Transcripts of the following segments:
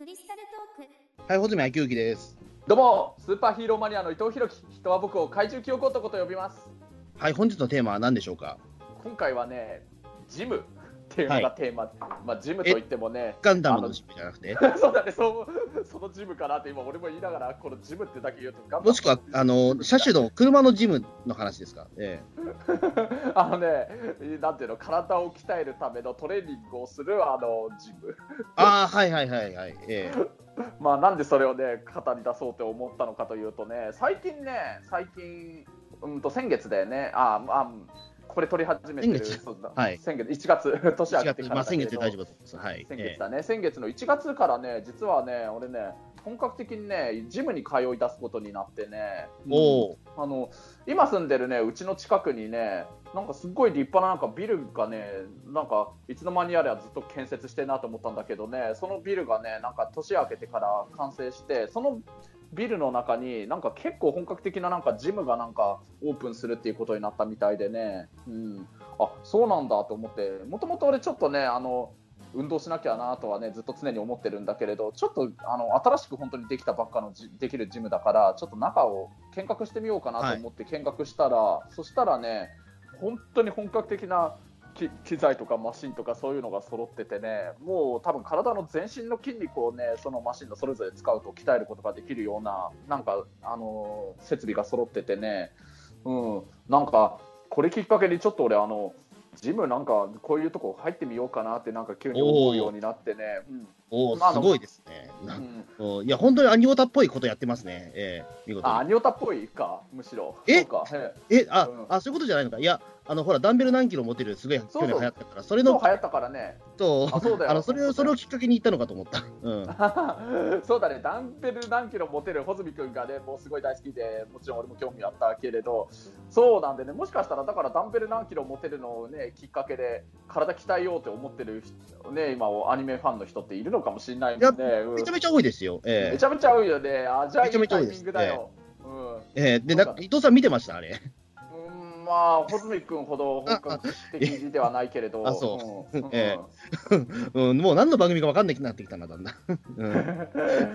クリスタルトーク。はい、穂積昭之です。どうもスーパーヒーローマニアの伊藤弘樹人は僕を怪獣記憶男と呼びます。はい、本日のテーマは何でしょうか？今回はねジムいうのがテーマ、まあジムといってもねガンダムのジムじゃなくて、そうだねそうそのジムかなって今俺も言いながらこのジムってだけ言うともしくは、あの、車種の車のジムの話ですかえ あのねなんていうの体を鍛えるためのトレーニングをするあのジム。えああ、はいはいはいはい。ええ。まあなんでそれをね語り出そうって思ったのかというとね最近ね最近うんと先月だよね。ああこれ撮り始めてるはい。先月。1月 年明4月、けてからまあ先月大丈夫です。はい。先え月だね、先月の1月からね実はね俺ね本格的にねジムに通い出すことになってね。えおお、あの今住んでるねうちの近くにねなんかすっごい立派ななんかビルがねなんかいつの間にやらずっと建設してんなと思ったんだけどねそのビルがねなんか年明けてから完成してそのビルの中になんか結構本格的ななんかジムがなんかオープンするっていうことになったみたいでね、うん、あそうなんだと思って。もともと俺ちょっとねあの運動しなきゃなとはねずっと常に思ってるんだけれどちょっとあの新しく本当にできたばっかのじできるジムだからちょっと中を見学してみようかなと思って見学したら、そしたらね本当に本格的な機機材とかマシンとかそういうのが揃っててねもう多分体の全身の筋肉をねそのマシンのそれぞれ使うと鍛えることができるようななんかあの設備が揃っててねうん。なんかこれきっかけにちょっと俺あのジムなんかこういうとこ入ってみようかなってなんか急に思うようになってね、うん。おすごいですね。なうん、おいや、本当にアニオタっぽいことやってますね。ええ見事あアに。ニオタっぽいか？むしろ。え。え、あ、うん。あ、そういうことじゃないのか。いや、あの、ほら、ダンベル何キロ持てる、すごい去そうそう。年流行ったから、それのそう流行ったからね。と、あそうだよ。あの、それを、それをきっかけに行ったのかと思った。うん。そうだね、ダンベル何キロ持てる穂積君がね、もうすごい大好きで、もちろん俺も興味あったけれど、そうなんでね、もしかしたら、だからダンベル何キロ持てるのをね、きっかけで、体鍛えようって思ってる人、ね、今、アニメファンの人っているのかもしれないもんね。うん。めちゃめちゃ多いですよ。ええ。めちゃめちゃ合うよね。あ、じゃあいいタイミングだよ。うん。ええ。で、な伊藤さん見てました？あれ。うんまあ、穂積君ほど本格的ではないけれど、あそう。ん。えうん、もう何の番組か分かんなくなってきたな、だんだ。ん。うん、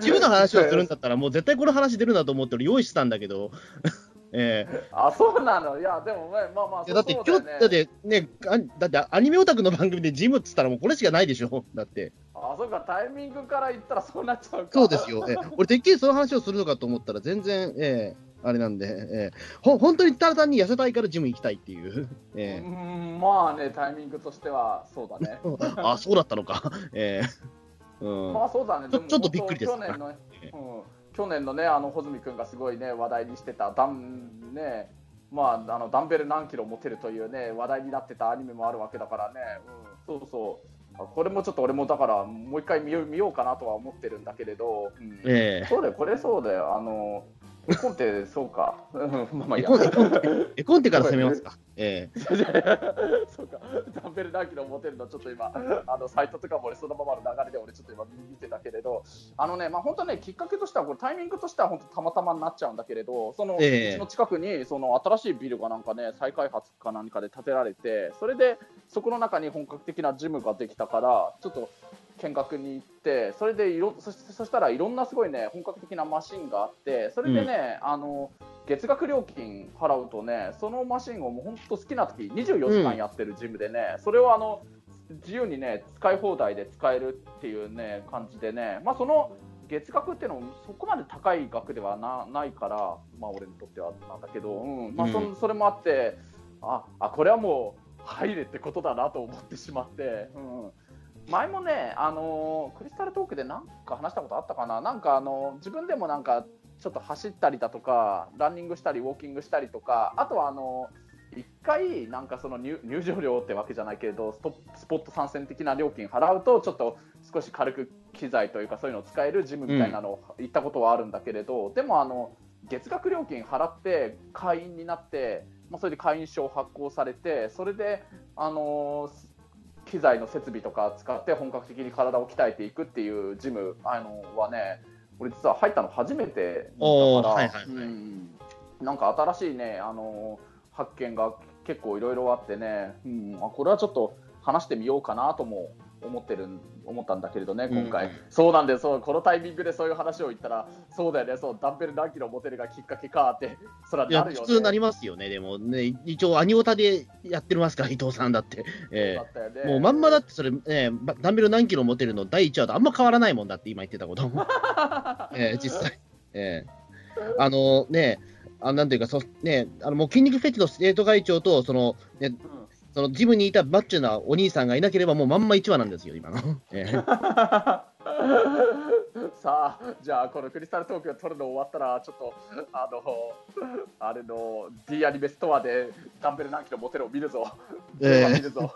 の話をするんだったら、もう絶対この話出るなと思って俺用意してたんだけど、ええ。あ、そうなの、いや、でもね、まあまあ、だって今日、だよね。だってね、あだってアニメオタクの番組でジムっつったらもうこれしかないでしょ、だって。あ、そうか、タイミングから言ったらそうなっちゃうか。そうですよ。ええ。俺、てっきりその話をするのかと思ったら、全然、ええあれなんで、ええ。ほ本当にただ単に痩せたいからジム行きたいっていう。えうえん、まあね、タイミングとしてはそうだね。あ、そうだったのか。ええ。うん。まあそうだね。ちょちょっとびっくりです。去年の、うん、去年のね、あの穂積君がすごいね話題にしてたダンね、まああのダンベル何キロ持てるというね話題になってたアニメもあるわけだからね。うん、そうそう。あこれもちょっと俺もだからもう一回見よう見ようかなとは思ってるんだけれど、うん。ええ。そうだよ。これそうだよ。あの絵コンテそうか。うんまあまあいいや。絵コンテ、絵コンテから攻めますか。ええ。そうか、ダンベル何キロ持てるの、ちょっと今、あのサイトとかも俺、そのままの流れで俺、ちょっと今、見てたけれど、あのね、まあ、本当ね、きっかけとしては、これタイミングとしては、本当、たまたまになっちゃうんだけれど、その、ええ。うちの近くに、その新しいビルがなんかね、再開発か何かで建てられて、それで、そこの中に本格的なジムができたから、ちょっと、見学に行って、それでいろそしそしたらいろんなすごいね、本格的なマシンがあって、それでね、あの月額料金払うとね、そのマシンをもう本当好きな時24時間やってるジムでね、それをあの自由にね、使い放題で使えるっていうね、感じでね、まあその月額っていうのもそこまで高い額ではなないから、まあ俺にとってはなんだけど、うん。まあそ,、うんそれもあって、ああ、これはもう入れってことだなと思ってしまって。うん前もね、あのークリスタルトークでなんか話したことあったかな、なんか、あの自分でもなんかちょっと走ったりだとか、ランニングしたり、ウォーキングしたりとか、あとはあの1回、なんかその入入場料ってわけじゃないけれど、スポット参戦的な料金払うと、ちょっと少し軽く機材というか、そういうのを使えるジムみたいなのを行ったことはあるんだけれど、でもあの、月額料金払って会員になって、まあ、それで会員証発行されて、それで、あのー機材の設備とか使って本格的に体を鍛えていくっていうジムあのはね、俺実は入ったの初めてだから、はいはいはい。うんなんか新しいね、あのー発見が結構いろいろあってね、うん、あこれはちょっと話してみようかなとも思ってる思ったんだけれどね、今回、うんそうなんですそう、このタイミングでそういう話を言ったら、そうだよね、そうダンベル何キロ持てるがきっかけかって、それはいや、なるよね。普通なりますよね、でもね、一応、アニオタでやってますから、伊藤さんだって。えそうだったよね。えもうまんまだって、それ、ね、ばダンベル何キロ持てるの第1話とあんま変わらないもんだって、今言ってたこと。ええ実際。ええ。あのね、あなんていうか、そね、あのもう筋肉フェチの生徒会長と、その、ね、うんそのジムにいたマッチョなお兄さんがいなければ、もうまんま1話なんですよ、今の。ええ さあ、じゃあ、このクリスタル東京撮るの終わったら、ちょっと、あの、あれの D アニメストアでダンベル何キロ持てるを見るぞ。ええ見るぞ。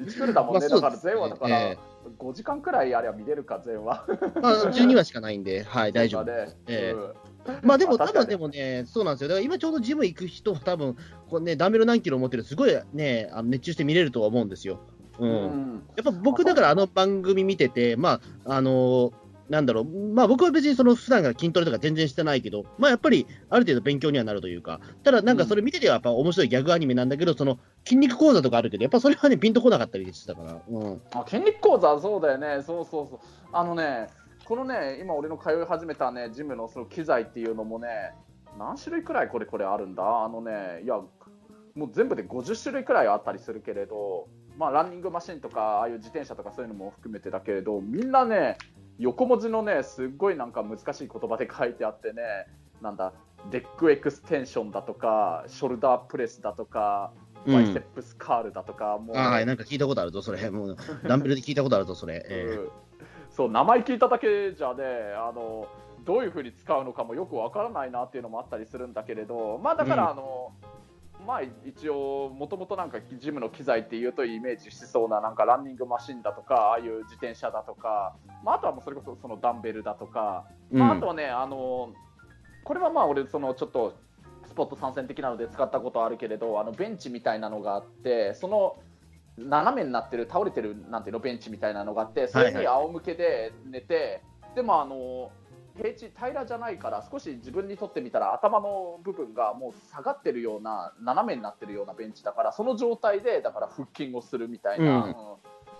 1クールだもんね、まあだからですね前話だから、え5時間くらいあれば見れるか、前話。まあ、12話しかないんで、はい、大丈夫。そうだねええうんまあでも、多あ確かに分でもね、そうなんですよ。だから今ちょうどジム行く人は多分、こうね、ダンベル何キロ持ってる、すごいね、あの熱中して見れるとは思うんですよ。うん。うんやっぱ僕、だからあの番組見てて、まあ、あのなんだろう、まあ僕は別にその普段から筋トレとか全然してないけど、まあやっぱりある程度勉強にはなるというか、ただなんかそれ見ててはやっぱ面白いギャグアニメなんだけど、その筋肉講座とかあるけど、やっぱそれはね、ピンとこなかったりしてたから、うん。あ筋肉講座、そうだよね、そうそうそう。あのね、このね、今俺の通い始めたね、ジムのその機材っていうのもね、何種類くらいこれこれあるんだ？あのね、いや、もう全部で50種類くらいあったりするけれど、まあランニングマシンとか、ああいう自転車とかそういうのも含めてだけれど、みんなね、横文字のね、すっごいなんか難しい言葉で書いてあってね、なんだ、レッグエクステンションだとか、ショルダープレスだとか、うん。バイセップスカールだとか、もうね、あはい、なんか聞いたことあるぞ、それ。もう、ダンベルで聞いたことあるぞ、それ。えうんそう名前聞いただけじゃねあのどういうふうに使うのかもよくわからないなっていうのもあったりするんだけれどまあだから、うん。あのまあ一応もともとなんかジムの機材っていうとイメージしそうななんかランニングマシンだとかああいう自転車だとか、まあ、あとはもうそれこそそのダンベルだとか、えまあ、あとはねあのこれはまあ俺そのちょっとスポット参戦的なので使ったことあるけれどあのベンチみたいなのがあってその斜めになってる倒れてるなんていうのベンチみたいなのがあってそれに仰向けで寝て、でもあの平地平らじゃないから少し自分にとってみたら頭の部分がもう下がってるような斜めになってるようなベンチだからその状態でだから腹筋をするみたいな、うん。うん。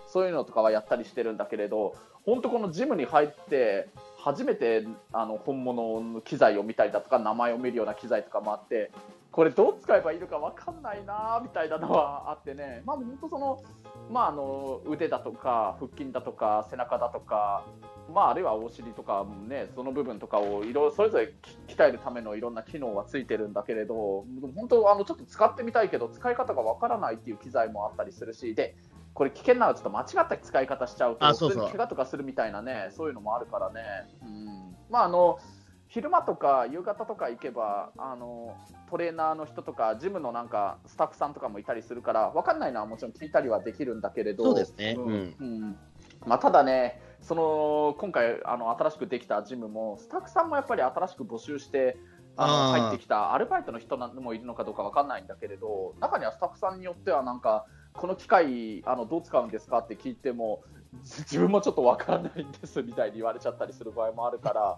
そういうのとかはやったりしてるんだけれど本当このジムに入って初めてあの本物の機材を見たりだとか名前を見るような機材とかもあってこれどう使えばいいのか分かんないなみたいなのはあってね、まあ、本当その、まあ、あの腕だとか腹筋だとか背中だとか、まあ、あるいはお尻とか、ね、その部分とかをいろそれぞれ鍛えるためのいろんな機能はついてるんだけれど本当あのちょっと使ってみたいけど使い方が分からないっていう機材もあったりするしでこれ危険なのはちょっと間違った使い方しちゃうとあそうそう。怪我とかするみたいなねそういうのもあるからね。うん。まああの昼間とか夕方とか行けばあのトレーナーの人とかジムのなんかスタッフさんとかもいたりするから分かんないのはもちろん聞いたりはできるんだけれどそうですね。うん。うん。うん。まあ、ただねその今回あの新しくできたジムもスタッフさんもやっぱり新しく募集してあの入ってきたアルバイトの人もいるのかどうか分かんないんだけれど中にはスタッフさんによってはなんかこの機械あのどう使うんですかって聞いても自自分もちょっと分からないんですみたいに言われちゃったりする場合もあるから。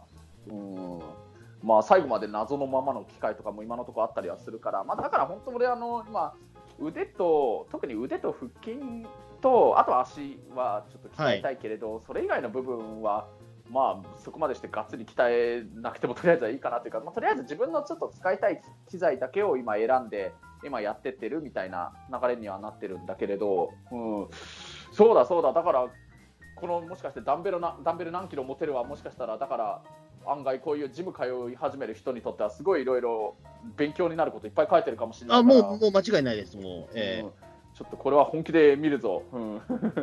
うんまあ、最後まで謎のままの機械とかも今のところあったりはするから、まあ、だから本当俺あの今腕と特に腕と腹筋とあと足はちょっと鍛えたいけれど、それ以外の部分はまあそこまでしてがっつり鍛えなくてもとりあえずはいいかなというか、まあ、とりあえず自分のちょっと使いたい機材だけを今選んで今やってってるみたいな流れにはなってるんだけれど、うん、そうだそうだ。だからこのもしかしてダンベルなダンベル何キロ持てるはもしかしたらだから案外こういうジム通い始める人にとってはすごいいろいろ勉強になることいっぱい書いてるかもしれないあ、もう、もう間違いないです、もう。えうん。ちょっとこれは本気で見るぞ、うん、え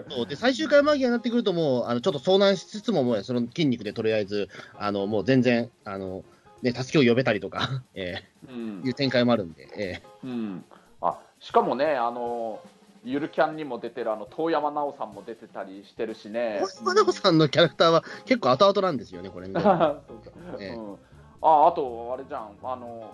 そう。で、最終回間際になってくると、もう、あの、ちょっと遭難しつつも、もう、その筋肉でとりあえず、あの、もう全然、あの、ね、助けを呼べたりとか、えうん。えいう展開もあるんで、えうん、あしかもねあのゆるキャンにも出てるあの遠山奈緒さんも出てたりしてるしえね。小島奈緒さんのキャラクターは結構後々なんですよね、これね。ええ。うん、ああとあれじゃん。あの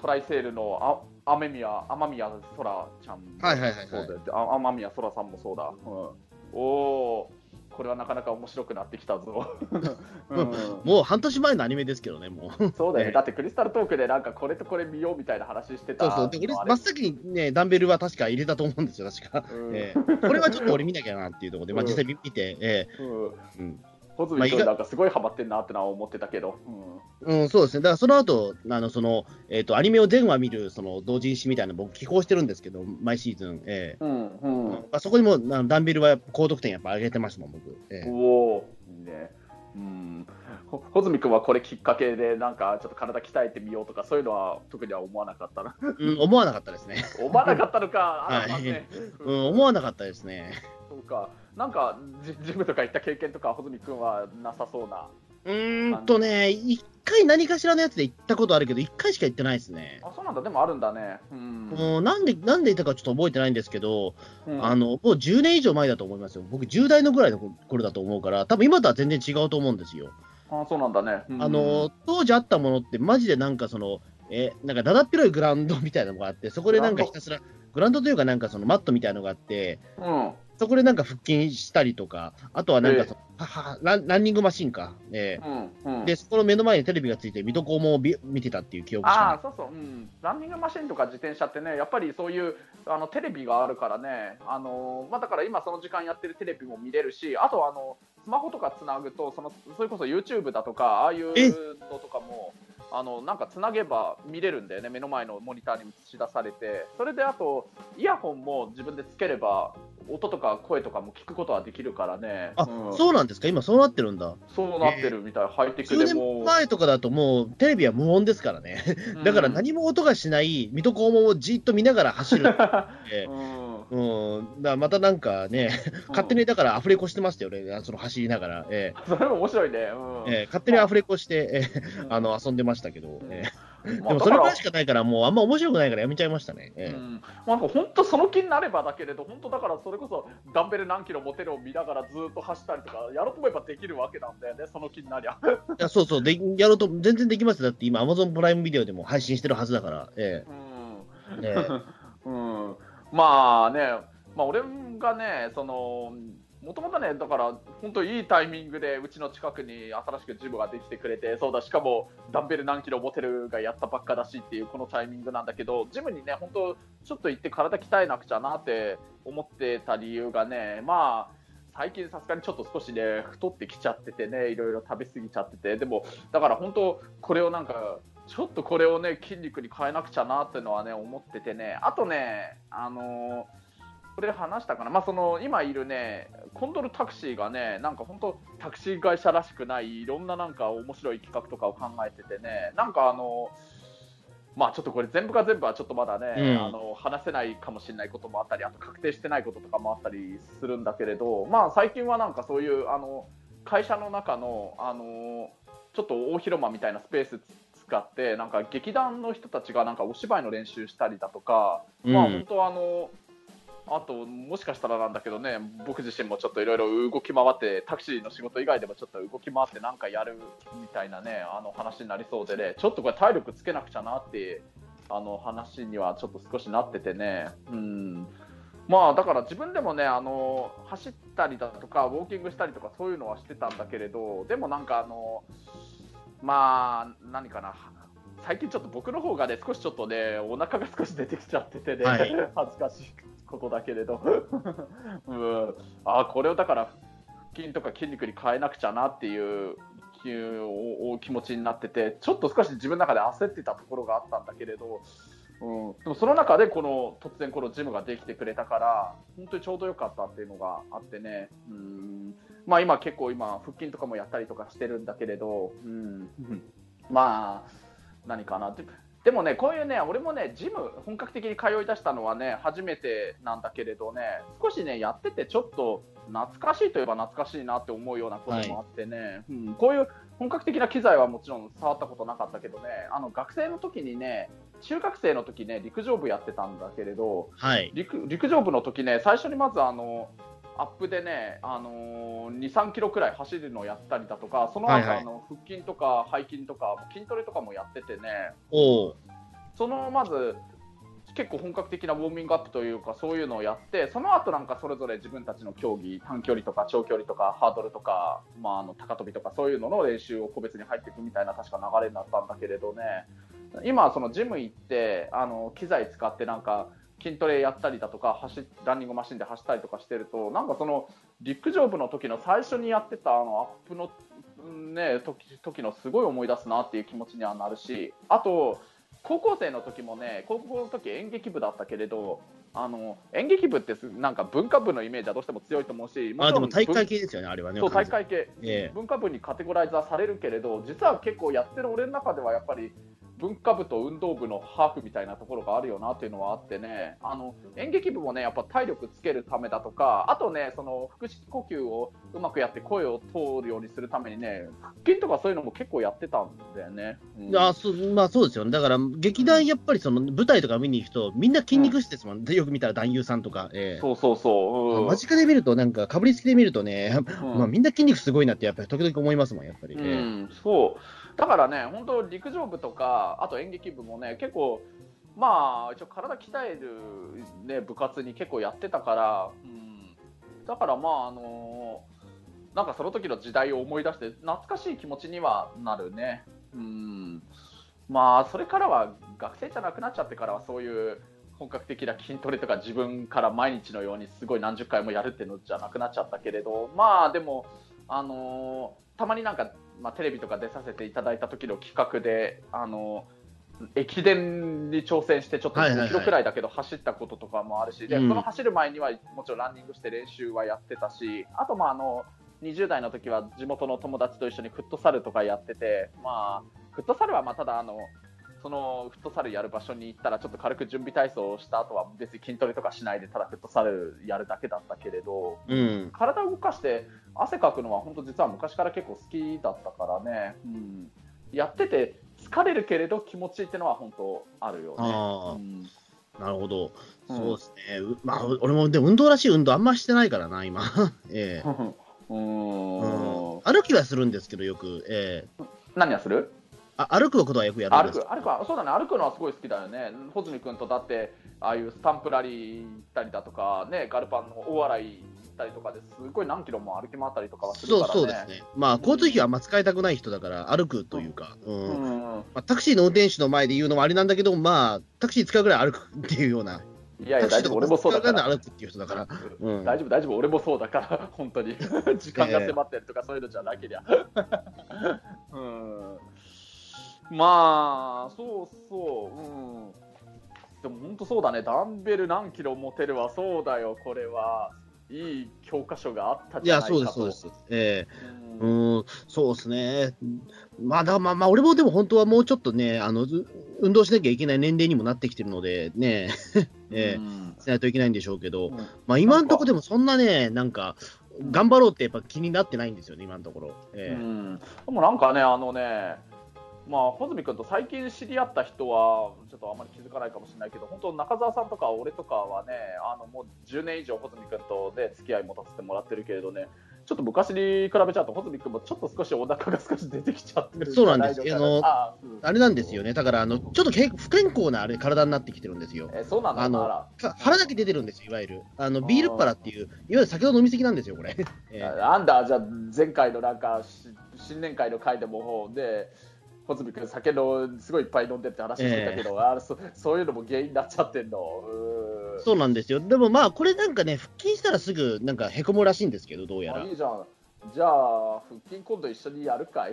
トライセールのあ雨宮雨宮そらちゃんも。はいはいはい雨宮そらさんもそうだ、うん、おおこれはなかなか面白くなってきたぞ。うんもう半年前のアニメですけどね、もう。そうだよね、ねだってクリスタルトークでなんかこれとこれ見ようみたいな話してたそうそう。で、俺、真っ先にね、ダンベルは確か入れたと思うんですよ、確か。うんええ これはちょっと俺見なきゃなっていうところで、まあうん実際見て、えうんえうん。ホズミ君なんかすごいハマってんなってのは思ってたけど、うん、そうですね。だからその後、あの、その、えっ、と、アニメを全話見る、その、同人誌みたいなの僕、寄稿してるんですけど、毎シーズン。ええうんうんまあ、そこにも、あのダンベルは高得点やっぱ上げてましたもん、僕。ええおおいいね。うん、ほ穂積君はこれきっかけで、なんかちょっと体鍛えてみようとか、そういうのは特には思わなかったな。うん、思わなかったですね。思わなかったのか、あらまあね、うん、思わなかったですね。そうか、なんかジジムとか行った経験とか、穂積君はなさそうな。うーんとね、一回何かしらのやつで行ったことあるけど、一回しか行ってないですね。あ、そうなんだ、でもあるんだね。うん。もうなんで、なんで行ったかちょっと覚えてないんですけど、うんあの、もう10年以上前だと思いますよ。僕10代のぐらいの頃だと思うから、多分今とは全然違うと思うんですよ。あそうなんだね。うんあの、当時あったものってマジでなんかその、え、なんかだだっ広いグラウンドみたいなのがあって、そこでなんかひたすら、グラウンドというかなんかそのマットみたいなのがあって、うん。そこでなんか腹筋したりとか、あとはなんかその、ははランランニングマシンか。えうん。うん。で、そこの目の前にテレビがついて、水戸黄門をび見てたっていう記憶ああ、そうそう、うん、ランニングマシンとか自転車ってね、やっぱりそういうあのテレビがあるからね、あのまあ、だから今、その時間やってるテレビも見れるし、あとあのスマホとかつなぐとその、それこそ YouTube だとか、ああいうえのとかも、あのなんかつなげば見れるんだよね、目の前のモニターに映し出されて、それであと、イヤホンも自分でつければ、音とか声とかも聞くことはできるからね、あ、うん。そうなんですか？今そうなってるんだ。そうなってるみたい、ハイテクでも。前とかだともうテレビは無音ですからね。うん。だから何も音がしない水戸黄門をじっと見ながら走るって。うん。うん、だまたなんかね、勝手にだからアフレコしてましたよね、その走りながら、え それも面白いね。うん。ええ。え勝手にアフレコして、あの遊んでましたけど、ええ。まあでもそれぐらいしかないから、もうあんま面白くないからやめちゃいましたね。ええ。うん。まあ、なんか本当その気になればだけれど、本当だからそれこそダンベル何キロ持てるを見ながらずっと走ったりとか、やろうと思えばできるわけなんだよね、その気になりゃ。いやそうそうで、やろうと全然できますよ。だって今、アマゾンプライムビデオでも配信してるはずだから、えうん。ええ。うん、まあね、まあ、俺がね、その、もともとね、だから、本当いいタイミングで、うちの近くに新しくジムができてくれて、そうだ、しかも、ダンベル何キロ持てるがやったばっかだしっていう、このタイミングなんだけど、ジムにね、本当、ちょっと行って体鍛えなくちゃなって思ってた理由がね、まあ、最近さすがにちょっと少しね、太ってきちゃっててね、いろいろ食べ過ぎちゃってて、でも、だから本当、これをなんか、ちょっとこれをね、筋肉に変えなくちゃなっていうのはね、思っててね、あとね、あのこれ話したかな、まあ、その今いるね、コンドルタクシーがね、なんか本当、タクシー会社らしくない、いろんななんか面白い企画とかを考えててね、なんかあの、まあちょっとこれ全部が全部はちょっとまだね、うん。あの話せないかもしれないこともあったり、あと確定してないこととかもあったりするんだけれど、まあ最近はなんかそういうあの会社の中のあのちょっと大広間みたいなスペース使って、なんか劇団の人たちがなんかお芝居の練習したりだとか、まあうん本当あのあと、もしかしたらなんだけどね、僕自身もちょっといろいろ動き回って、タクシーの仕事以外でもちょっと動き回ってなんかやるみたいなね、あの話になりそうでね、ちょっとこれ体力つけなくちゃなって、あの話にはちょっと少しなっててね、うん。まあだから自分でもね、あの走ったりだとか、ウォーキングしたりとかそういうのはしてたんだけれど、でもなんかあの、まあ、何かな、最近ちょっと僕の方がね、少しちょっとね、お腹が少し出てきちゃっててね、はい 恥ずかしいことだけれど、うん、あこれをだから、腹筋とか筋肉に変えなくちゃなっていう気持ちになってて、ちょっと少し自分の中で焦ってたところがあったんだけれど、うん、でもその中でこの突然このジムができてくれたから本当にちょうどよかったっていうのがあってね、うん。まあ、今結構今腹筋とかもやったりとかしてるんだけれど、うん、まあ何かなってでもねこういうね俺もねジム本格的に通い出したのはね初めてなんだけれどね少しねやっててちょっと懐かしいといえば懐かしいなって思うようなこともあってね、うん、こういう本格的な機材はもちろん触ったことなかったけどねあの学生の時にね中学生の時ね陸上部やってたんだけれどはい。陸陸上部の時ね最初にまずあのアップでね、あのー、2、3キロくらい走るのをやったりだとか、その後、はいはい。あの腹筋とか背筋とか筋トレとかもやっててね、おお。そのまず結構本格的なウォーミングアップというかそういうのをやってその後なんかそれぞれ自分たちの競技短距離とか長距離とかハードルとか、まあ、あの高跳びとかそういうのの練習を個別に入っていくみたいな確か流れになったんだけれどね。今はそのジム行ってあの機材使ってなんか筋トレやったりだとか走ランニングマシンで走ったりとかしてるとなんかその陸上部の時の最初にやってたあのアップの、ね、時時のすごい思い出すなっていう気持ちにはなるしあと高校生の時もね高校の時演劇部だったけれどあの演劇部ってなんか文化部のイメージはどうしても強いと思うしあでも大会系ですよねあれはねそう大会系、え。文化部にカテゴライズはされるけれど実は結構やってる俺の中ではやっぱり文化部と運動部のハーフみたいなところがあるよなっていうのはあってねあの演劇部もねやっぱ体力つけるためだとかあとねその腹式呼吸をうまくやって声を通るようにするためにね腹筋とかそういうのも結構やってたんだよね。うんあそまあそうですよね。だから、劇団やっぱりその舞台とか見に行くと、みんな筋肉質ですもん。でよく見たら男優さんとか。ええそうそうそう。うん間近で見ると、なんか、かぶりつきで見るとね、うんまあみんな筋肉すごいなって、やっぱり時々思いますもん、やっぱり。うええん、そうだからね、本当、陸上部とか、あと演劇部もね、結構、まあ、一応、体鍛える、ね、部活に結構やってたから、うん、だからまあ、あのなんかその時の時代を思い出して、懐かしい気持ちにはなるね。うんまあ、それからは学生じゃなくなっちゃってからはそういう本格的な筋トレとか自分から毎日のようにすごい何十回もやるっていうのじゃなくなっちゃったけれどまあでも、あのーたまになんか、まあ、テレビとか出させていただいた時の企画で、あのー駅伝に挑戦してちょっと5はいはいはい。キロくらいだけど走ったこととかもあるし、でうん。その走る前にはもちろんランニングして練習はやってたしあとまああの20代の時は地元の友達と一緒にフットサルとかやってて、まあ、フットサルはまあただあのそのフットサルやる場所に行ったらちょっと軽く準備体操をした後は別に筋トレとかしないでただフットサルやるだけだったけれどうん。体を動かして汗かくのは本当実は昔から結構好きだったからね、うん、やってて疲れるけれど気持ちいいってのは本当あるよね。なるほど。うんそうですね。うまあ、俺も、でも運動らしい運動あんましてないからな、今。ええううんん歩きはするんですけど、よく。ええ何をする？あ歩くことはよくやる歩く。歩くはそうだね。歩くのはすごい好きだよね。穂積君とだってああいうスタンプラリー行ったりだとかねガルパンの大洗行ったりとかですごい何キロも歩き回ったりとかはするそうからね。そうですね。まあ、交通費はあんま使いたくない人だから、歩くというか、うん。うん。まあ、タクシーの運転手の前で言うのもあれなんだけど、まあ、タクシー使うぐらい歩くっていうような、いやいや大丈夫。俺もそうだから。歩くっていう人だから、うん。大丈夫大丈夫。俺もそうだから本当に。時間が迫ってるとかそういうのじゃなけりゃ。うんまあそうそう。うん。でも本当そうだね。ダンベル何キロ持てるわそうだよこれは。いい教科書があったいや、じゃないかと。そうです、そうです。ええうん。うん、そうですね。まあ、だまあ、まあ、俺もでも本当はもうちょっとね、あの、う運動しなきゃいけない年齢にもなってきてるので、ね、ええうん。しないといけないんでしょうけど、うん。まあ、今のところでもそんなね、なんか、頑張ろうってやっぱ気になってないんですよね、今のところ。ええ。うん、でもなんかね、あのね、まあ、穂積君と最近知り合った人は、ちょっとあまり気づかないかもしれないけど、本当、中澤さんとか俺とかはね、あのもう10年以上、穂積君とで付き合い持たせてもらってるけれどね、ちょっと昔に比べちゃうと、穂積君もちょっと少しお腹が少し出てきちゃってるそうなんです。じゃないのあうん。あれなんですよね、だからあの、ちょっとけ不健康なあれ体になってきてるんですよ。えそうなんだ。あの腹だけ出てるんですよ、いわゆる。あのビールっ腹っていう、いわゆる酒の飲みすぎなんですよ、これ。ええ。なんだ、じゃあ、前回のなんか、し新年会の会でも、で、穂積君、酒のすごいいっぱい飲んでって話してたけど、あそそそういうのも原因になっちゃってんの。うそうなんですよ。でもまあ、これなんかね、腹筋したらすぐなんかへこむらしいんですけど、どうやら。あいいじゃん。じゃあ、腹筋今度一緒にやるかい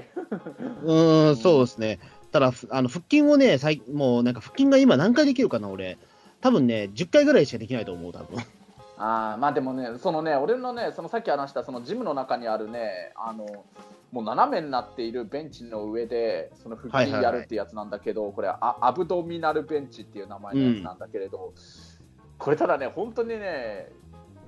うーん、そうですね。ただ、ふあの腹筋をね、最もうなんか腹筋が今何回できるかな、俺。多分ね、10回ぐらいしかできないと思う、多分。あーまあでもね、そのね、俺のね、そのさっき話したそのジムの中にあるね、あの、もう斜めになっているベンチの上で、その腹筋やるってやつなんだけど、これあ、アブドミナルベンチっていう名前のやつなんだけれど、これただね、本当にね、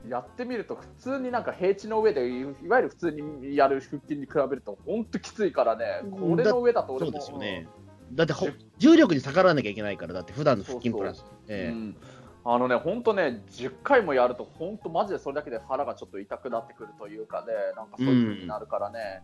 やってみると、普通になんか平地の上で、いいわゆる普通にやる腹筋に比べると、本当きついからね、これの上だと俺も。そうですよね。だってほ、重力に逆らわなきゃいけないから、だって普段の腹筋プラス。うええんあのね、本当ね、10回もやると、本当、マジでそれだけで腹がちょっと痛くなってくるというかね、なんかそういう風になるからね、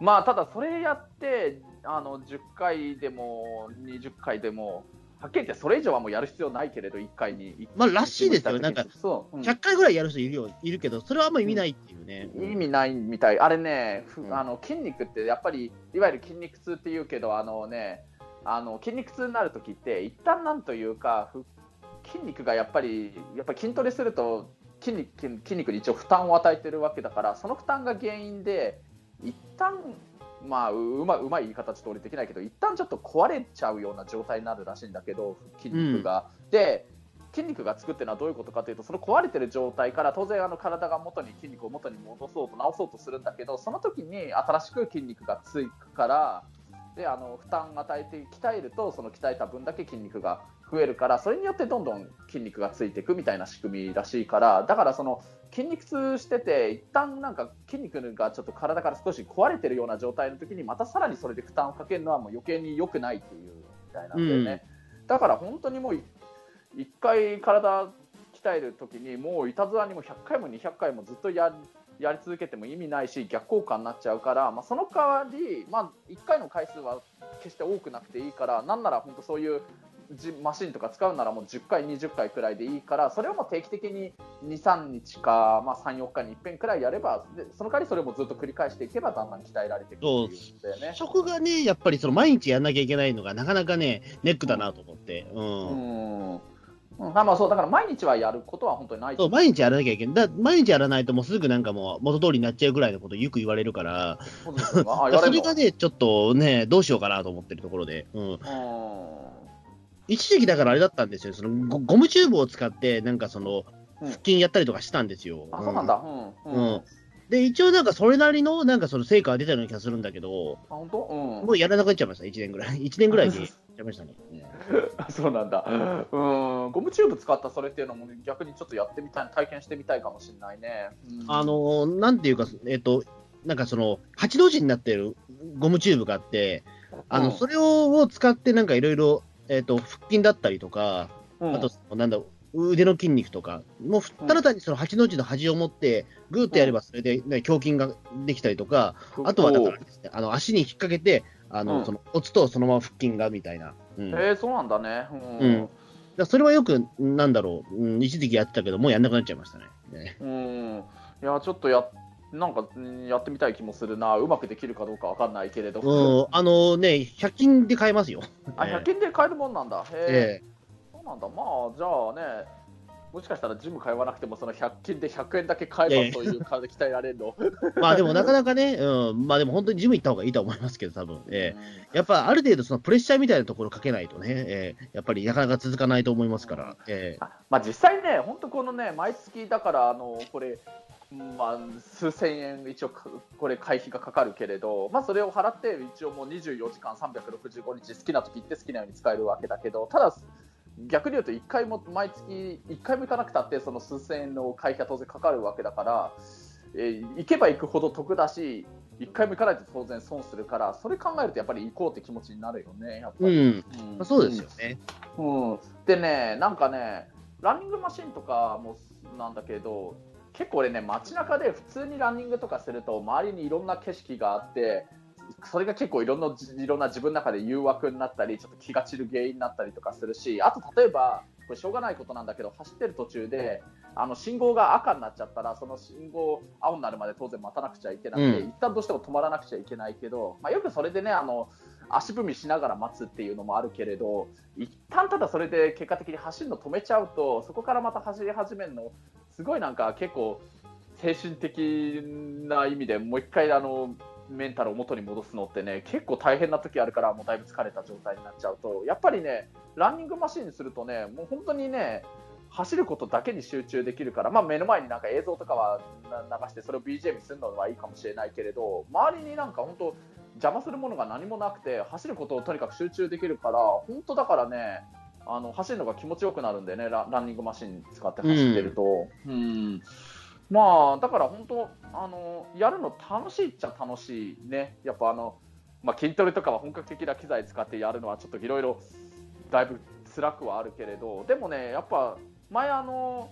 まあ、ただ、それやって、あの10回でも20回でも、はっきり言ってそれ以上はもうやる必要ないけれど、1回に。まあらしいですよ。なんかそう、うん。100回ぐらいやる人いるよ。いるけど、それはあんま意味ないっていうね。意味ないみたい、あれね、あの筋肉ってやっぱりいわゆる筋肉痛っていうけど、あのね、あの筋肉痛になるときって、一旦なんというか、ふ筋肉がやっぱり、やっぱり筋トレすると筋肉、筋筋肉に一応負担を与えてるわけだから、その負担が原因で、一旦まあううまうまい言い方ちょっと俺できないけど、一旦ちょっと壊れちゃうような状態になるらしいんだけど、筋肉が。で筋肉がつくっていうのはどういうことかというとその壊れてる状態から当然あの体が元に筋肉を元に戻そうと治そうとするんだけどその時に新しく筋肉がつくからであの負担を与えて鍛えるとその鍛えた分だけ筋肉が増えるからそれによってどんどん筋肉がついていくみたいな仕組みらしいからだからその筋肉痛してて一旦なんか筋肉がちょっと体から少し壊れてるような状態の時にまたさらにそれで負担をかけるのはもう余計に良くないっていうみたいなんだよね、だから本当にもう一回体鍛える時にもういたずらにも100回も200回もずっとややり続けても意味ないし逆効果になっちゃうから、まあ、その代わり、まあ、1回の回数は決して多くなくていいからなんなら本当そういうじマシンとか使うならもう10回、20回くらいでいいからそれをもう定期的に2、3日か、まあ、3、4日に一遍くらいやればでその代わりそれもずっと繰り返していけばだんだん鍛えられていくっていうんだよね。食がね、やっぱりその毎日やんなきゃいけないのがなかなかね、ネックだなと思って。うん。うんうん、あまあそうだから毎日はやることは本当にないそう、毎日やらなきゃいけない。だ毎日やらないともうすぐなんかもう元通りになっちゃうぐらいのことをよく言われるから、そうですよあ 言われるのそれがね、ちょっとね、どうしようかなと思ってるところで。うん。うん一時期だからあれだったんですよ。そのゴゴムチューブを使って、なんかその、うん腹筋やったりとかしたんですよ。あ、そうなんだ。うん。うん。うん。で、一応なんかそれなりのなんかその成果が出たような気がするんだけど、あ、本当？うんも。うやらなくなっちゃいました、1年ぐらい。1年ぐらいでやっちゃいましたね。ね そうなんだ。うん。ゴムチューブ使ったそれっていうのも逆にちょっとやってみたい、体験してみたいかもしれないね。うんあ、のーなんていうか、えっ、と、なんかその、8の字になってるゴムチューブがあって、あの、うんそれを使ってなんかいろいろ、えっ、と、腹筋だったりとか、うんあと、なんだろう、腕の筋肉とか、もう、ただ単にその8の字の端を持って、ぐーっとやればそれで、ね、胸筋ができたりとか、あとはだからね、あの、足に引っ掛けて、あの、うんその、押すとそのまま腹筋がみたいな。うん。へえ、そうなんだね。ううんらそれはよく、なんだろう、うん、一時期やってたけど、もうやんなくなっちゃいましたね。ねうん。いや、ちょっとや、なんかうんやってみたい気もするな。うまくできるかどうかわかんないけれど。うん、あのね、100均で買えますよ。あ、100均で買えるもんなんだ。へえ。ええそうなんだ。まあ、じゃあね。もしかしたらジム通わなくてもその100均で100円だけ買えばそういう体鍛えられるの？まあでもなかなかね、うん、まあでも本当にジム行った方がいいと思いますけど、多分。ええ。やっぱある程度そのプレッシャーみたいなところかけないとね、ええ。やっぱりなかなか続かないと思いますから、ええ。あまあ、実際ね、本当このね、毎月だから、あのこれ、まあ、数千円、一応か、これ、会費がかかるけれど、まあ、それを払って、一応もう24時間365日、好きな時行って好きなように使えるわけだけど、ただ、逆に言うと、1回も毎月、1回も行かなくたって、その数千円の会費が当然かかるわけだから、えー行けば行くほど得だし、1回も行かないと当然損するから、それ考えると、やっぱり行こうって気持ちになるよね、やっぱり。うん、うんまあ、そうですよね。うん、でね、なんかね、ランニングマシンとかもなんだけど、結構俺ね、街中で普通にランニングとかすると、周りにいろんな景色があって、それが結構いろんないろんな自分の中で誘惑になったり、ちょっと気が散る原因になったりとかするし、あと例えば、これしょうがないことなんだけど、走ってる途中で、あの信号が赤になっちゃったら、その信号青になるまで当然待たなくちゃいけなくて、うん。一旦どうしても止まらなくちゃいけないけど、まあ、よくそれでね、あの足踏みしながら待つっていうのもあるけれど、一旦ただそれで結果的に走るの止めちゃうと、そこからまた走り始めるの、すごいなんか結構、精神的な意味でもう一回あのメンタルを元に戻すのってね、結構大変な時あるから、もうだいぶ疲れた状態になっちゃうと、やっぱりね、ランニングマシンにするとね、もう本当にね、走ることだけに集中できるから、まあ、目の前になんか映像とかはな流して、それを BGM にするのはいいかもしれないけれど、周りになんか本当、邪魔するものが何もなくて、走ることをとにかく集中できるから、本当だからね、あの走るのが気持ちよくなるんでね、ラランニングマシン使って走ってると。うんまあ、だから本当あの、やるの楽しいっちゃ楽しいね、やっぱあの、まあ、筋トレとかは本格的な機材使ってやるのはちょっといろいろだいぶ辛くはあるけれど、でもね、やっぱ前あの、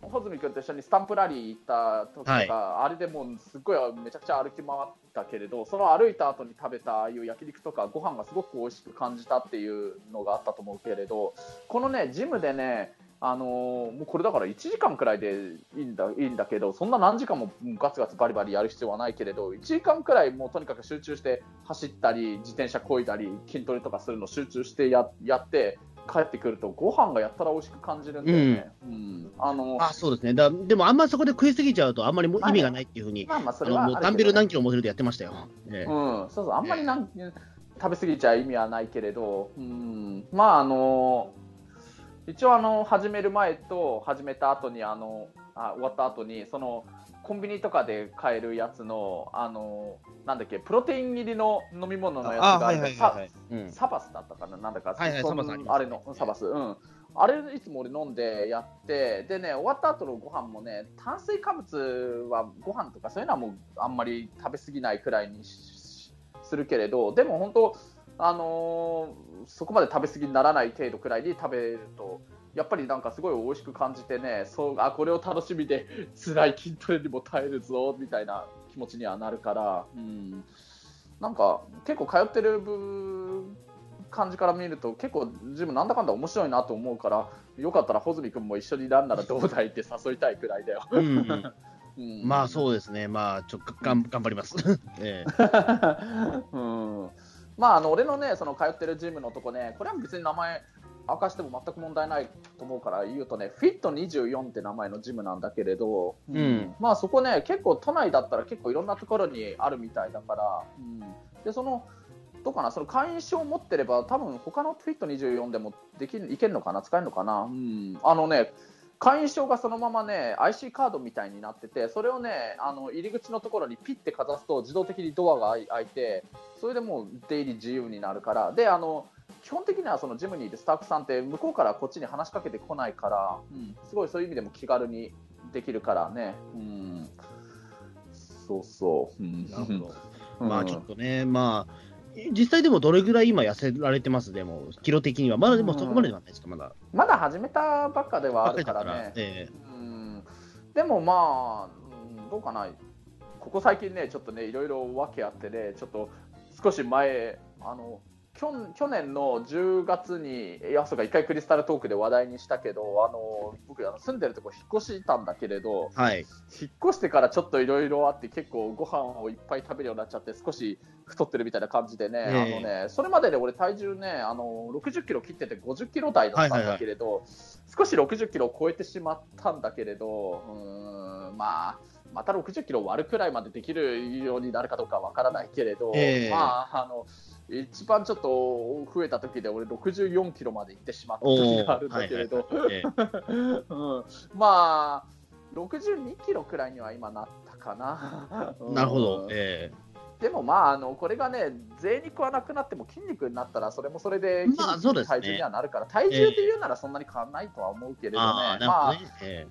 穂積君と一緒にスタンプラリー行った時とか、はい。あれでもうすっごいめちゃくちゃ歩き回ったけれどその歩いた後に食べたああいう焼肉とかご飯がすごく美味しく感じたっていうのがあったと思うけれどこのねジムでねあのーもうこれだから1時間くらいでいいんだいいんだけどそんな何時間もガツガツバリバリやる必要はないけれど1時間くらいもうとにかく集中して走ったり自転車こいだり筋トレとかするの集中してややって帰ってくるとご飯がやったら美味しく感じるんだよね。うん。あのあそうですね。だでも、あんまそこで食いすぎちゃうと、あんまりも意味がないっていうふうに、まあまあそれはもうダンベル何キロ持てるとやってましたよ。ええ。うん、そうそう、あんまりなん、食べ過ぎちゃ意味はないけれど、うん、まあ、あの、一応、あの、始める前と、始めた後に、あの、あ、終わった後に、その。コンビニとかで買えるやつの、あの、なんだっけ、プロテイン入りの飲み物のやつがあサバスだったかな、なんだか、はいはいそんサバスああれの、サバス、うん。あれいつも俺飲んでやって、でね、終わった後のご飯もね、炭水化物はご飯とかそういうのはもうあんまり食べ過ぎないくらいにしするけれど、でも本当、あのーそこまで食べ過ぎにならない程度くらいに食べると、やっぱりなんかすごい美味しく感じてね、そうあこれを楽しみで 辛い筋トレにも耐えるぞみたいな気持ちにはなるから、うん、なんか結構通ってる分感じから見ると結構ジムなんだかんだ面白いなと思うからよかったら穂積君も一緒になんならどうだいって誘いたいくらいだよ。うんうん。うん。まあそうですね、まあちょがん頑張ります。ええ。うん、まああの俺のねその通ってるジムのとこねこれは別に名前明かしても全く問題ないと思うから言うとねフィット24って名前のジムなんだけれど、うん。まあそこね結構都内だったら結構いろんなところにあるみたいだから、うん、でそのどうかなその会員証を持ってれば多分他のフィット24でもできいけるのかな使えるのかな、うん、あのね会員証がそのままね IC カードみたいになっててそれをねあの入り口のところにピッてかざすと自動的にドアが開いてそれでもう出入り自由になるから。であの基本的にはそのジムにいるスタッフさんって向こうからこっちに話しかけてこないから、うん、すごいそういう意味でも気軽にできるからね、うん、そうそう、うん、なるほど。うん。まあちょっとね、まあ、実際でもどれぐらい今痩せられてます？でも、キロ的には。まだでもそこまでではないですか、まだ。まだ始めたばっかではあるから。ね。え。うん。でもまあ、うんどうかな、ここ最近ね、ちょっとね、いろいろ訳あってね、ちょっと少し前、あの去去年の10月に、いや、そうか、一回クリスタルトークで話題にしたけど、あの僕、あの住んでるとこ引っ越したんだけれど、えはい。引っ越してからちょっといろいろあって、結構ご飯をいっぱい食べるようになっちゃって、少し太ってるみたいな感じでね、ええあのねそれまでで俺、体重ね、あの60キロ切ってて50キロ台だったんだけれど、少し60キロを超えてしまったんだけれど、うーんまあ、また60キロ割るくらいまでできるようになるかどうかわからないけれど、ええ。まあ、あの一番ちょっと増えた時で俺64キロまで行ってしまった時があるんだけれど、まあ、62キロくらいには今なったかな。なるほど。う。ん。えでもまああの、これがね、贅肉はなくなっても筋肉になったら、それもそれでまあそうですね。体重にはなるから、体重で言うならそんなに変わらないとは思うけれえどね、ああ、なまあ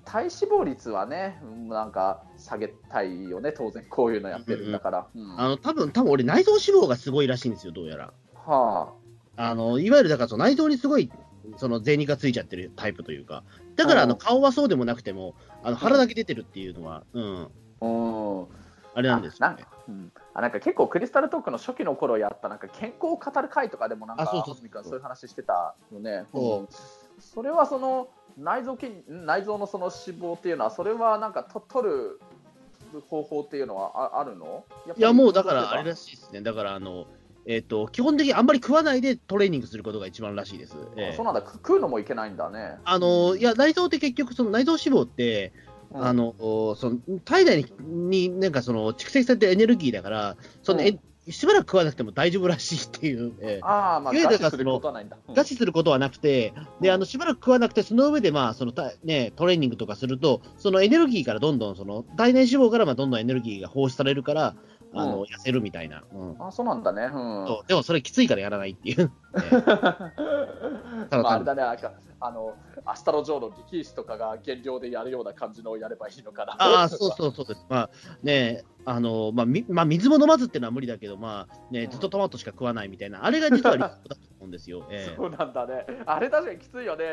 体脂肪率はね、うんなんか下げたいよね、当然、こういうのやってるんだから。うんえあの、多分多分俺、内臓脂肪がすごいらしいんですよ、どうやら。はあ。の、いわゆるだからその内臓にすごい、その贅肉がついちゃってるタイプというか、だからあのうん。顔はそうでもなくても、あの腹だけ出てるっていうのは、うん、あ、うんあれなんですよねあなんか。うんあなんか結構クリスタルトークの初期の頃やったなんか健康を語る会とかでもなんかあそうそういう話してたよね。そううんそれはその内臓筋内臓のその脂肪っていうのはそれはなんかと取る方法っていうのはああるの？いや、もうだからあれらしいですね。だからあの、えっ、と、基本的にあんまり食わないでトレーニングすることが一番らしいです。ええそうなんだく食うのもいけないんだね。あの、いや、内臓って結局、その内臓脂肪って、うんあの、その体内に、になんかその蓄積されてるエネルギーだから、その、えしばらく食わなくても大丈夫らしいっていう、ええああまあ餓死することはないんだ。うん餓死することはなくて、で、あの、しばらく食わなくて、その上で、まあ、その、たね、トレーニングとかすると、そのエネルギーからどんどん、その、体内脂肪から、まあ、どんどんエネルギーが放出されるから、あの、うん痩せるみたいな。うん。あそうなんだね。うん。そうでも、それきついからやらないっていう。た だまあ、あれだね、なんか、あの、アスタロジョーの力士とかが減量でやるような感じのをやればいいのかな。ああ、そうそうそうです。まあね、あの、まあ、みまあ、水も飲まずっていうのは無理だけど、まあね、ずっとトマトしか食わないみたいな、あれが実は理想だと思うんですよ。ええそうなんだね。あれ確かにきついよね。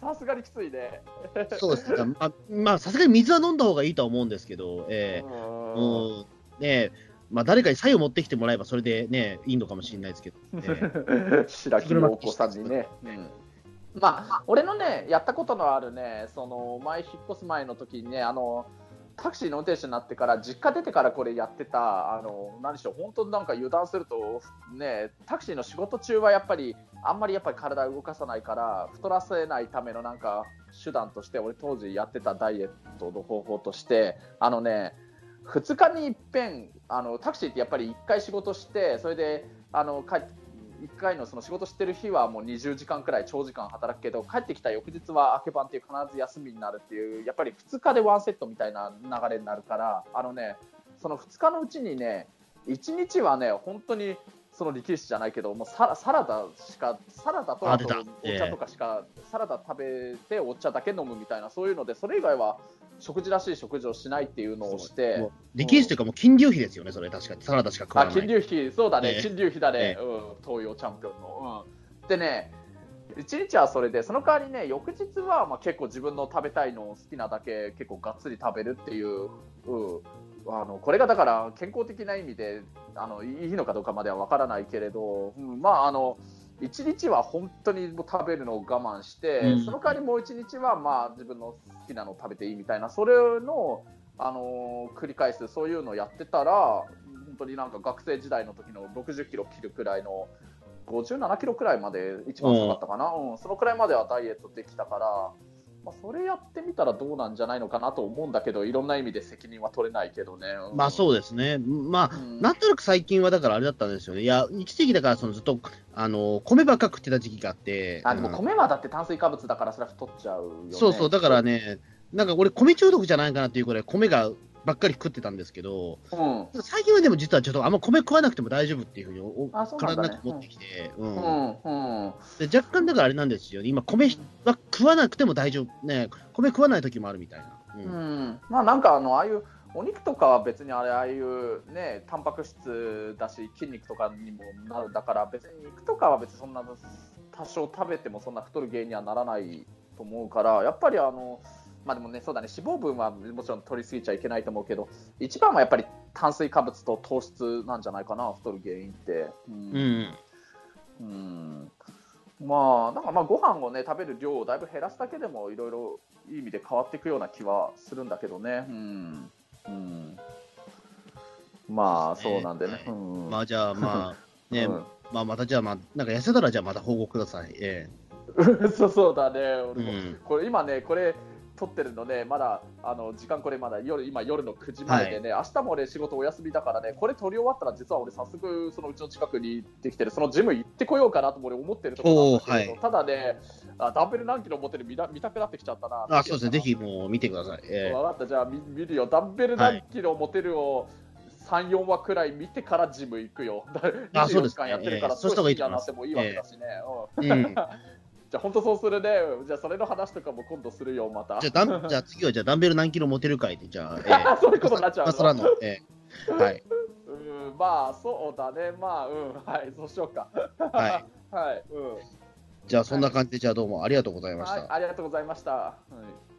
さすがにきついね。そうですね。まあ、まあ、さすがに水は飲んだ方がいいとは思うんですけど、ええうんね、まあ、誰かに白湯持ってきてもらえば、それでね、いいのかもしれないですけど、ええ 白木のお子さんにね。まあ、俺のね、やったことのあるね、その前引っ越す前の時にね、あのタクシーの運転手になってから、実家出てからこれやってた、あの何しろ、本当になんか油断すると、ね、タクシーの仕事中はやっぱり、あんまりやっぱり体を動かさないから、太らせないためのなんか手段として、俺、当時やってたダイエットの方法として、あのね、2日にいっぺんあのタクシーってやっぱり1回仕事してそれであの帰って1回のその仕事してる日はもう20時間くらい長時間働くけど帰ってきた翌日は明け晩っていう必ず休みになるっていうやっぱり2日でワンセットみたいな流れになるからあのねその2日のうちにね1日はね本当にその力士じゃないけどもうサラサラダしかサラダとあとお茶とかしか、サラダ食べてお茶だけ飲むみたいなそういうのでそれ以外は食事らしい食事をしないっていうのをしてもう力士というか、もう金流費ですよね、それ、確かに。サラダしか食わあない。金龍飛、そうだね、ええ。金龍飛だね、ええ。うん、東洋チャンピオンの。うん、でね、1日はそれで、その代わりね、翌日はまあ結構自分の食べたいのを好きなだけ、結構がっつり食べるっていう、うん、あのこれがだから健康的な意味であのいいのかどうかまでは分からないけれど、うん、まああの、1日は本当にもう食べるのを我慢して、うん。その代わりもう1日はまあ自分の好きなのを食べていいみたいな、それの、あの繰り返す、そういうのをやってたら、本当になんか学生時代の時の60キロ切るくらいの、57キロくらいまで一番下がったかな、うん。そのくらいまではダイエットできたから、まあ、それやってみたらどうなんじゃないのかなと思うんだけど、いろんな意味で責任は取れないけどね。うんまあそうですね。まあ、うんなんとなく最近はだからあれだったんですよね。いや、一時期だからそのずっと、あの、米ばっか食ってた時期があって。あでもうん米はだって炭水化物だからそれは太っちゃうよね。そうそう、だからね、なんか俺、米中毒じゃないかなっていうくらい、米がばっかり食ってたんですけど、うん。最近はでも実はちょっとあんま米食わなくても大丈夫っていうふうにおね。体の中持ってきて、ううん。ん。うん。で若干だからあれなんですよ。ね、今、米は食わなくても大丈夫、ね、米食わない時もあるみたいな。ううんん、まあなんかあのああいうお肉とかは別にあれああいうねタンパク質だし筋肉とかにもなるだから別に肉とかは別にそんな多少食べてもそんな太る原因にはならないと思うからやっぱりあのまあでもねそうだね脂肪分はもちろん取りすぎちゃいけないと思うけど一番はやっぱり炭水化物と糖質なんじゃないかな太る原因って。ううんんうんまあ、なんかまあご飯をね食べる量をだいぶ減らすだけでもいろいろいい意味で変わっていくような気はするんだけどね。うん。うん。まあそうなんでね。うん。まあじゃあ、まあね、うんまあまたじゃあ、まあ、なんか痩せたらじゃあまた報告ください。え そうそうだね。え俺も、うんこれ今ねこれ撮ってるのねまだあの時間これまだ夜今夜の9時前でね、明日も俺仕事お休みだからねこれ撮り終わったら実は俺早速そのうちの近くにできてるそのジム行ってこようかなとも俺思ってるところなんだけれど、はいただねあダンベル何キロ持ってる見た見たくなってきちゃったな。あそうですね、ぜひもう見てください。え分かった、じゃあ見見るよ。ダンベル何キロ持てるを3、4話くらい見てからジム行くよ。24あそうですね時間やってるから、ええそうした方がいいなってもいいわけだしね。じゃあ本当そうするね。じゃあそれの話とかも今度するよ、また。じゃあダン、じゃあ次はじゃあダンベル何キロ持てるかいで、じゃあ、そういうことになっちゃうのええはい。うん、まあ、そうだね。まあ、うん、はい、そうしようか。はい。はい、うん。じゃあそんな感じで、じゃあどうもありがとうございました。はい、ありがとうございました。はい